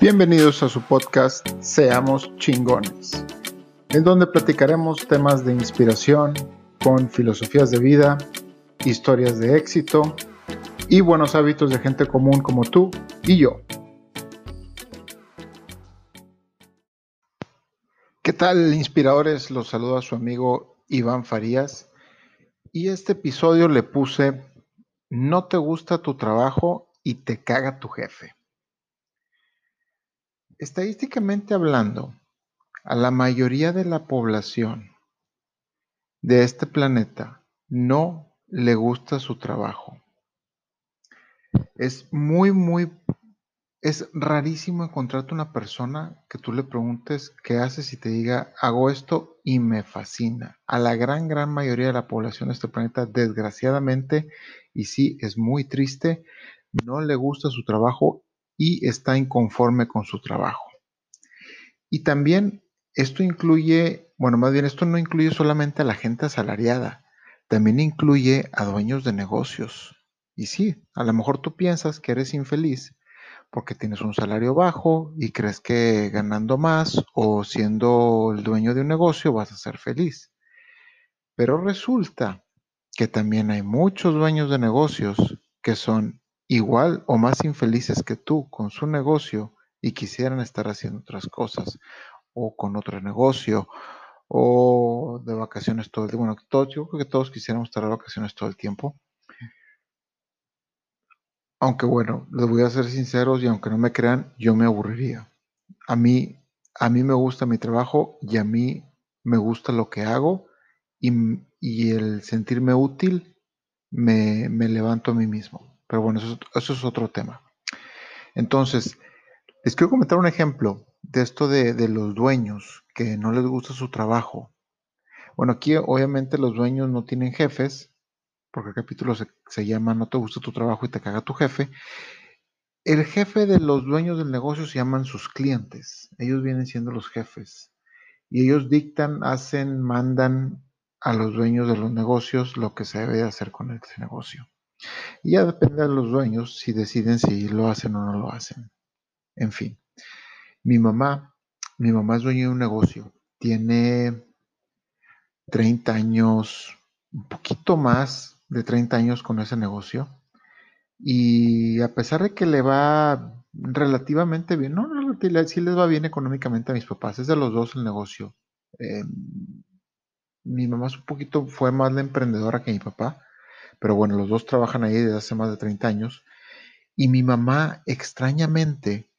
Bienvenidos a su podcast Seamos chingones, en donde platicaremos temas de inspiración con filosofías de vida, historias de éxito y buenos hábitos de gente común como tú y yo. ¿Qué tal, inspiradores? Los saluda su amigo Iván Farías y este episodio le puse No te gusta tu trabajo y te caga tu jefe. Estadísticamente hablando, a la mayoría de la población de este planeta no le gusta su trabajo. Es muy, muy, es rarísimo encontrarte una persona que tú le preguntes qué haces y te diga, hago esto y me fascina. A la gran, gran mayoría de la población de este planeta, desgraciadamente, y sí, es muy triste, no le gusta su trabajo y está inconforme con su trabajo. Y también esto incluye, bueno, más bien esto no incluye solamente a la gente asalariada, también incluye a dueños de negocios. Y sí, a lo mejor tú piensas que eres infeliz porque tienes un salario bajo y crees que ganando más o siendo el dueño de un negocio vas a ser feliz. Pero resulta que también hay muchos dueños de negocios que son igual o más infelices que tú con su negocio y quisieran estar haciendo otras cosas o con otro negocio o de vacaciones todo el tiempo. Bueno, todos, yo creo que todos quisiéramos estar de vacaciones todo el tiempo. Aunque bueno, les voy a ser sinceros y aunque no me crean, yo me aburriría. A mí, a mí me gusta mi trabajo y a mí me gusta lo que hago y, y el sentirme útil me, me levanto a mí mismo. Pero bueno, eso, es otro tema. Entonces, les quiero comentar un ejemplo de esto de, los dueños que no les gusta su trabajo. Bueno, aquí obviamente los dueños no tienen jefes, porque el capítulo se, se, llama No te gusta tu trabajo y te caga tu jefe. El jefe de los dueños del negocio se llaman sus clientes. Ellos vienen siendo los jefes. Y ellos dictan, hacen, mandan a los dueños de los negocios lo que se debe hacer con ese negocio. Y ya depende de los dueños si deciden si lo hacen o no lo hacen. En fin, mi mamá, mi mamá es dueña de un negocio. Tiene 30 años, un poquito más de 30 años con ese negocio. Y a pesar de que le va relativamente bien, no, sí les va bien económicamente a mis papás, es de los dos el negocio. Em, mi mamá es un poquito, fue más la emprendedora que mi papá, pero bueno, los dos trabajan ahí desde hace más de 30 años. Y mi mamá, extrañamente,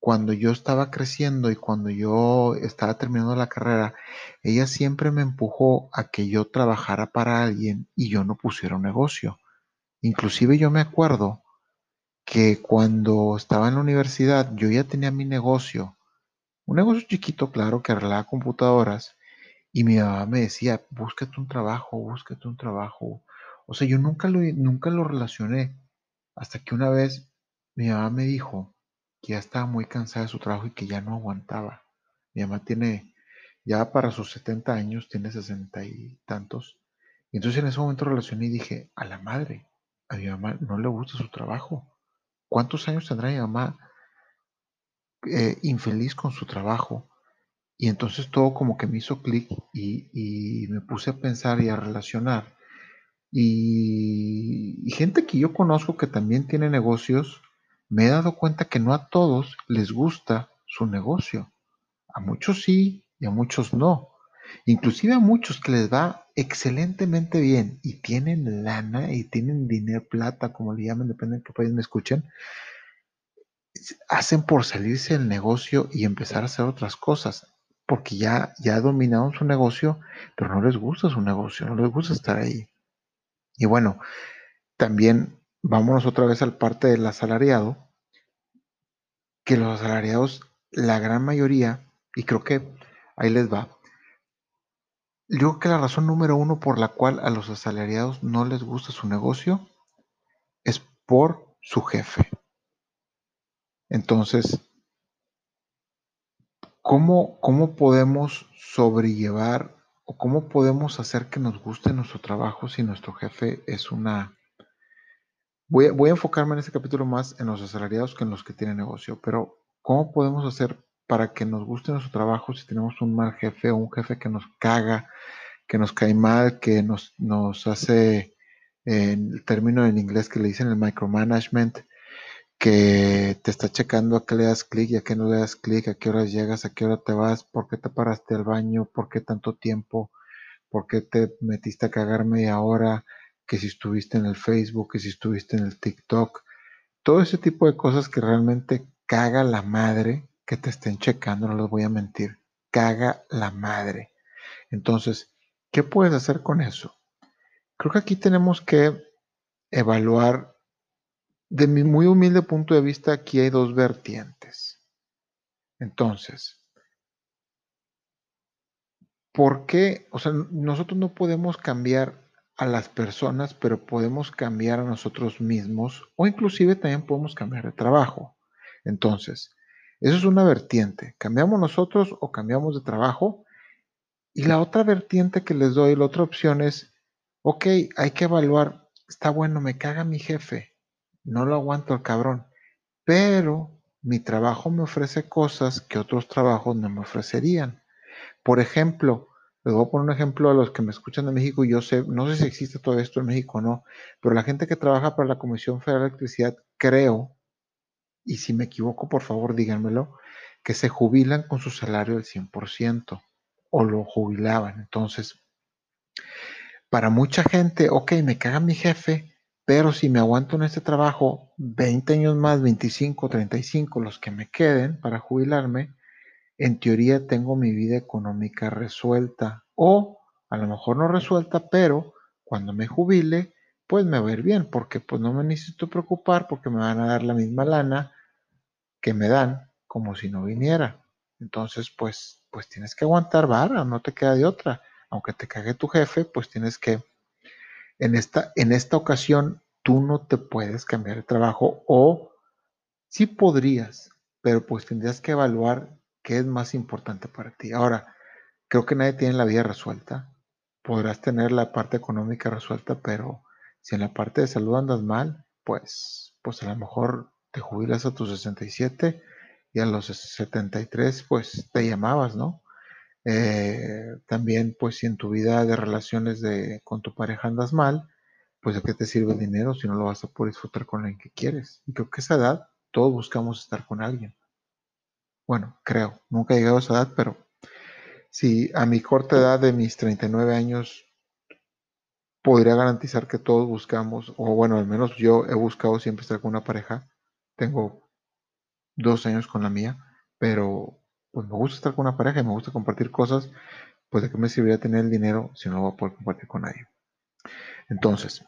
cuando yo estaba creciendo y cuando yo estaba terminando la carrera, ella siempre me empujó a que yo trabajara para alguien y yo no pusiera un negocio. Inclusive yo me acuerdo que cuando estaba en la universidad yo ya tenía mi negocio, un negocio chiquito, claro, que arreglaba computadoras, y mi mamá me decía, búscate un trabajo, búscate un trabajo, o sea, yo nunca lo, nunca lo relacioné hasta que una vez mi mamá me dijo que ya estaba muy cansada de su trabajo y que ya no aguantaba. Mi mamá tiene, ya para sus 70 años, tiene 60 y tantos. Y entonces en ese momento relacioné y dije, a la madre, a mi mamá no le gusta su trabajo. ¿Cuántos años tendrá mi mamá eh, infeliz con su trabajo? Y entonces todo como que me hizo clic y, y me puse a pensar y a relacionar y, gente que yo conozco que también tiene negocios, me he dado cuenta que no a todos les gusta su negocio. A muchos sí y a muchos no. Inclusive a muchos que les va excelentemente bien y tienen lana y tienen dinero, plata, como le llaman, depende de qué país me escuchen, hacen por salirse del negocio y empezar a hacer otras cosas, porque ya, ya dominaron su negocio, pero no les gusta su negocio, no les gusta estar ahí. Y bueno, también vámonos otra vez al parte del asalariado, que los asalariados, la gran mayoría, y creo que ahí les va, yo creo que la razón número uno por la cual a los asalariados no les gusta su negocio es por su jefe. Entonces, ¿cómo, cómo podemos sobrellevar cómo podemos hacer que nos guste nuestro trabajo si nuestro jefe es una... Voy a, enfocarme en este capítulo más en los asalariados que en los que tienen negocio, pero ¿Cómo podemos hacer para que nos guste nuestro trabajo si tenemos un mal jefe o un jefe que nos caga, que nos cae mal, que nos, nos hace, el término en inglés que le dicen el micromanagement, que te está checando a qué le das clic y a qué no le das clic, a qué horas llegas, a qué hora te vas, por qué te paraste al baño, por qué tanto tiempo, por qué te metiste a cagar media hora, que si estuviste en el Facebook, que si estuviste en el TikTok, todo ese tipo de cosas que realmente caga la madre que te estén checando, no les voy a mentir, caga la madre. Entonces, ¿qué puedes hacer con eso? Creo que aquí tenemos que evaluar de mi muy humilde punto de vista, aquí hay dos vertientes. Entonces, ¿por qué? O sea, nosotros no podemos cambiar a las personas, pero podemos cambiar a nosotros mismos o inclusive también podemos cambiar de trabajo. Entonces, eso es una vertiente. Cambiamos nosotros o cambiamos de trabajo. Y la otra vertiente que les doy, la otra opción es, ok, hay que evaluar, está bueno, me caga mi jefe, no lo aguanto el cabrón. Pero mi trabajo me ofrece cosas que otros trabajos no me ofrecerían. Por ejemplo, les voy a poner un ejemplo a los que me escuchan de México. Yo sé, no sé si existe todo esto en México o no, pero la gente que trabaja para la Comisión Federal de Electricidad, creo, y si me equivoco, por favor díganmelo, que se jubilan con su salario del 100% o lo jubilaban. Entonces, para mucha gente, ok, me caga mi jefe, pero si me aguanto en este trabajo 20 años más, 25, 35, los que me queden para jubilarme, en teoría tengo mi vida económica resuelta. O a lo mejor no resuelta, pero cuando me jubile, pues me va a ir bien, porque pues no me necesito preocupar porque me van a dar la misma lana que me dan como si no viniera. Entonces, pues, pues tienes que aguantar vara, no te queda de otra. Aunque te cague tu jefe, pues tienes que en esta, en esta ocasión tú no te puedes cambiar de trabajo o sí podrías, pero pues tendrías que evaluar qué es más importante para ti. Ahora, creo que nadie tiene la vida resuelta. Podrás tener la parte económica resuelta, pero si en la parte de salud andas mal, pues, pues a lo mejor te jubilas a tus 67 y a los 73 pues te llamabas, ¿no? Eh, también, pues si en tu vida de relaciones de, con tu pareja andas mal, pues de qué te sirve el dinero si no lo vas a poder disfrutar con alguien que quieres. Y creo que esa edad todos buscamos estar con alguien. Bueno, creo, nunca he llegado a esa edad, pero si a mi corta edad de mis 39 años podría garantizar que todos buscamos, o bueno, al menos yo he buscado siempre estar con una pareja. Tengo dos años con la mía, pero pues me gusta estar con una pareja y me gusta compartir cosas, pues de qué me serviría tener el dinero si no voy a poder compartir con nadie. Entonces,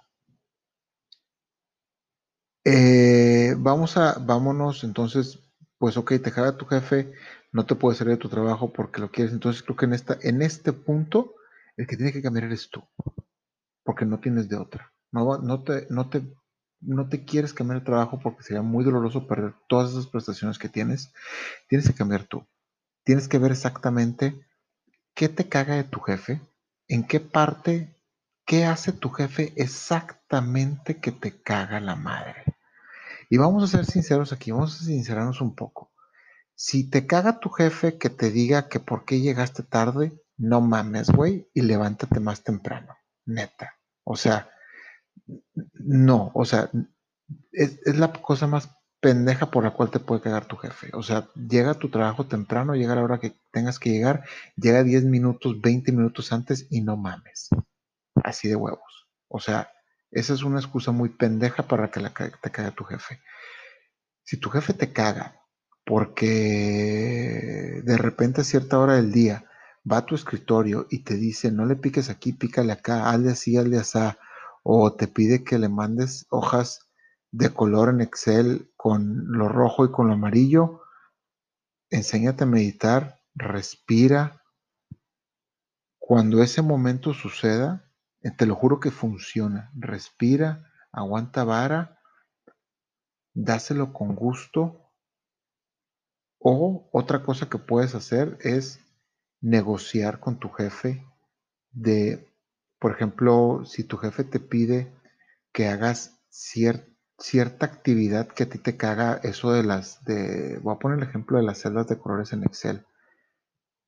eh, vamos a, vámonos, entonces, pues ok, te jala tu jefe, no te puede salir de tu trabajo porque lo quieres. Entonces creo que en, esta, en este punto, el que tiene que cambiar eres tú, porque no tienes de otra. No, no, te, no, te, no te quieres cambiar de trabajo porque sería muy doloroso perder todas esas prestaciones que tienes. Tienes que cambiar tú tienes que ver exactamente qué te caga de tu jefe, en qué parte, qué hace tu jefe exactamente que te caga la madre. Y vamos a ser sinceros aquí, vamos a sincerarnos un poco. Si te caga tu jefe que te diga que por qué llegaste tarde, no mames, güey, y levántate más temprano, neta. O sea, no, o sea, es, es la cosa más pendeja por la cual te puede cagar tu jefe. O sea, llega a tu trabajo temprano, llega a la hora que tengas que llegar, llega 10 minutos, 20 minutos antes y no mames. Así de huevos. O sea, esa es una excusa muy pendeja para que te cague tu jefe. Si tu jefe te caga porque de repente a cierta hora del día va a tu escritorio y te dice, no le piques aquí, pícale acá, hazle así, hazle así, o te pide que le mandes hojas de color en Excel con lo rojo y con lo amarillo. Enséñate a meditar, respira. Cuando ese momento suceda, eh, te lo juro que funciona. Respira, aguanta vara, dáselo con gusto. O otra cosa que puedes hacer es negociar con tu jefe de, por ejemplo, si tu jefe te pide que hagas cierto cierta actividad que a ti te caga, eso de las, de, voy a poner el ejemplo de las celdas de colores en Excel.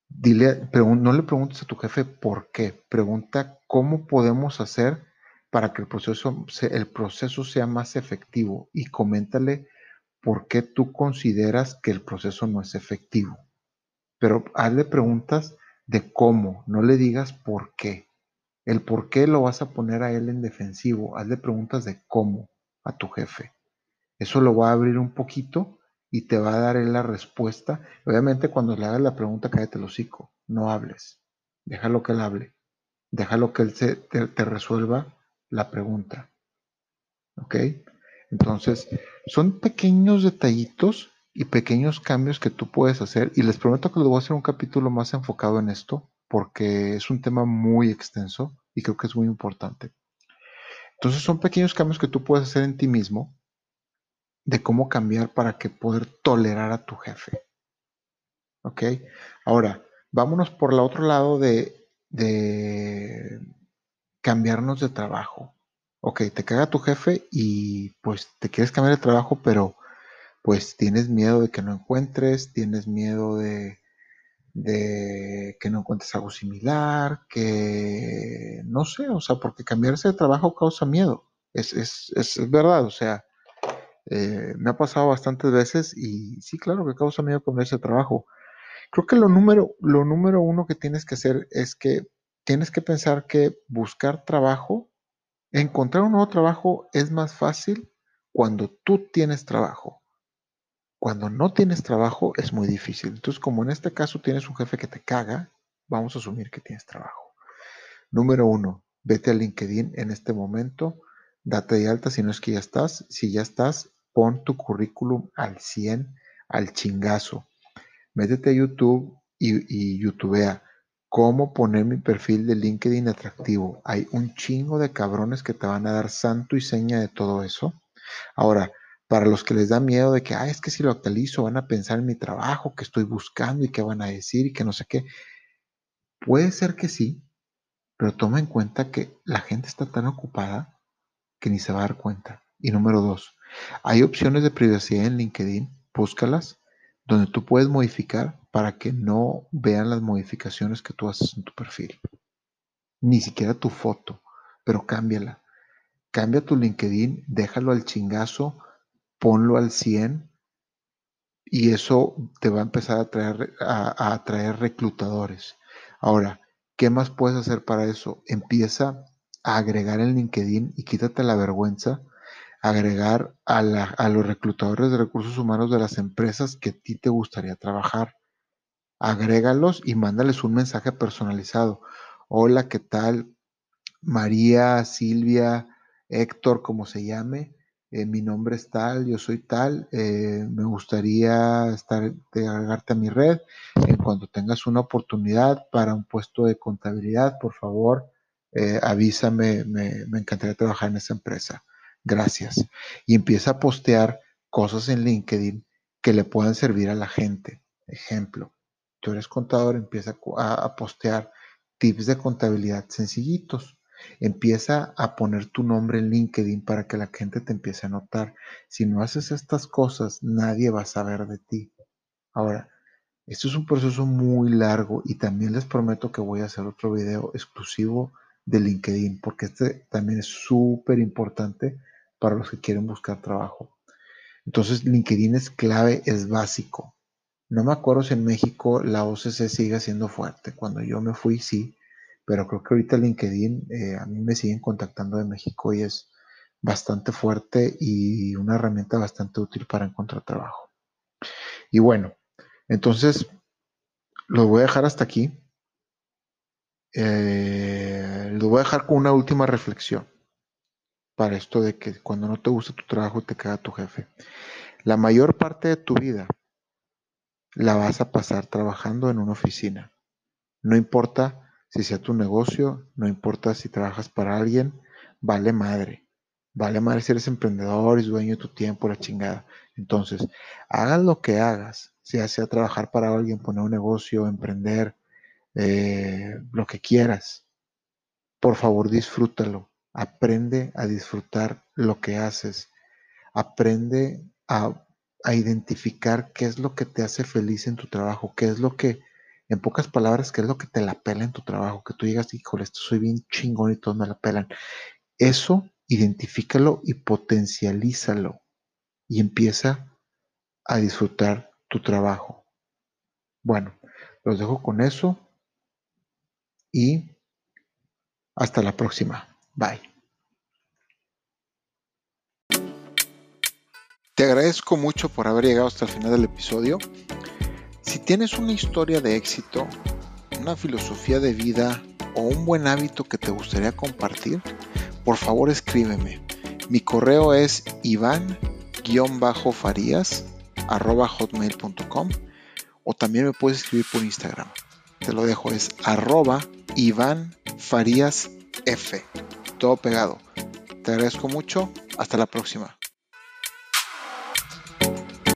Dile, no le preguntes a tu jefe por qué, pregunta cómo podemos hacer para que el proceso, el proceso sea más efectivo y coméntale por qué tú consideras que el proceso no es efectivo. Pero hazle preguntas de cómo, no le digas por qué. El por qué lo vas a poner a él en defensivo. Hazle preguntas de cómo a tu jefe. Eso lo va a abrir un poquito y te va a dar la respuesta. Obviamente cuando le hagas la pregunta, cállate el hocico, no hables. Déjalo que él hable. Déjalo que él te, te resuelva la pregunta. ¿Ok? Entonces, son pequeños detallitos y pequeños cambios que tú puedes hacer. Y les prometo que les voy a hacer un capítulo más enfocado en esto porque es un tema muy extenso y creo que es muy importante. Entonces son pequeños cambios que tú puedes hacer en ti mismo de cómo cambiar para que poder tolerar a tu jefe. ¿Ok? Ahora, vámonos por el otro lado de, de cambiarnos de trabajo. Ok, te caga tu jefe y pues te quieres cambiar de trabajo, pero pues tienes miedo de que no encuentres, tienes miedo de de que no encuentres algo similar, que no sé, o sea, porque cambiarse de trabajo causa miedo. Es, es, es verdad, o sea, eh, me ha pasado bastantes veces y sí, claro que causa miedo cambiarse de trabajo. Creo que lo número, lo número uno que tienes que hacer es que tienes que pensar que buscar trabajo, encontrar un nuevo trabajo es más fácil cuando tú tienes trabajo. Cuando no tienes trabajo es muy difícil. Entonces, como en este caso tienes un jefe que te caga, vamos a asumir que tienes trabajo. Número uno, vete a LinkedIn en este momento, date de alta si no es que ya estás. Si ya estás, pon tu currículum al 100, al chingazo. Métete a YouTube y, y YouTubea cómo poner mi perfil de LinkedIn atractivo. Hay un chingo de cabrones que te van a dar santo y seña de todo eso. Ahora, para los que les da miedo de que, ah, es que si lo actualizo van a pensar en mi trabajo, que estoy buscando y qué van a decir y que no sé qué. Puede ser que sí, pero toma en cuenta que la gente está tan ocupada que ni se va a dar cuenta. Y número dos, hay opciones de privacidad en LinkedIn, búscalas, donde tú puedes modificar para que no vean las modificaciones que tú haces en tu perfil. Ni siquiera tu foto, pero cámbiala. Cambia tu LinkedIn, déjalo al chingazo, ponlo al 100 y eso te va a empezar a traer, a, atraer reclutadores. Ahora, ¿qué más puedes hacer para eso? Empieza a agregar en LinkedIn y quítate la vergüenza, agregar a, a los reclutadores de recursos humanos de las empresas que a ti te gustaría trabajar. Agrégalos y mándales un mensaje personalizado. Hola, ¿qué tal? María, Silvia, Héctor, como se llame. Eh, mi nombre es tal, yo soy tal, eh, me gustaría estar, de agregarte a mi red. En cuanto tengas una oportunidad para un puesto de contabilidad, por favor, eh, avísame, me, me encantaría trabajar en esa empresa. Gracias. Y empieza a postear cosas en LinkedIn que le puedan servir a la gente. Ejemplo, tú eres contador, empieza a postear tips de contabilidad sencillitos Empieza a poner tu nombre en LinkedIn para que la gente te empiece a notar. Si no haces estas cosas, nadie va a saber de ti. Ahora, esto es un proceso muy largo y también les prometo que voy a hacer otro video exclusivo de LinkedIn porque este también es súper importante para los que quieren buscar trabajo. Entonces, LinkedIn es clave, es básico. No me acuerdo si en México la OCC sigue siendo fuerte. Cuando yo me fui, sí, pero creo que ahorita LinkedIn eh, a mí me siguen contactando de México y es bastante fuerte y una herramienta bastante útil para encontrar trabajo. Y bueno, entonces lo voy a dejar hasta aquí. Eh, lo voy a dejar con una última reflexión para esto de que cuando no te gusta tu trabajo te queda tu jefe. La mayor parte de tu vida la vas a pasar trabajando en una oficina. No importa si sea tu negocio, no importa si trabajas para alguien, vale madre. Vale madre si eres emprendedor y dueño de tu tiempo, la chingada. Entonces, hagas lo que hagas, sea sea trabajar para alguien, poner un negocio, emprender, eh, lo que quieras. Por favor, disfrútalo. Aprende a disfrutar lo que haces. aprende a, a identificar qué es lo que te hace feliz en tu trabajo, qué es lo que, en pocas palabras, qué es lo que te la pela en tu trabajo, que tú digas, híjole, esto soy bien chingón y todos me la pelan. Eso, identifícalo y potencialízalo y empieza a disfrutar tu trabajo. Bueno, los dejo con eso y hasta la próxima. Bye. Te agradezco mucho por haber llegado hasta el final del episodio. Si tienes una historia de éxito, una filosofía de vida o un buen hábito que te gustaría compartir, por favor escríbeme. Mi correo es iván-farías hotmail.com o también me puedes escribir por Instagram. Te lo dejo, es arroba Iván Farías F. Todo pegado. Te agradezco mucho. Hasta la próxima.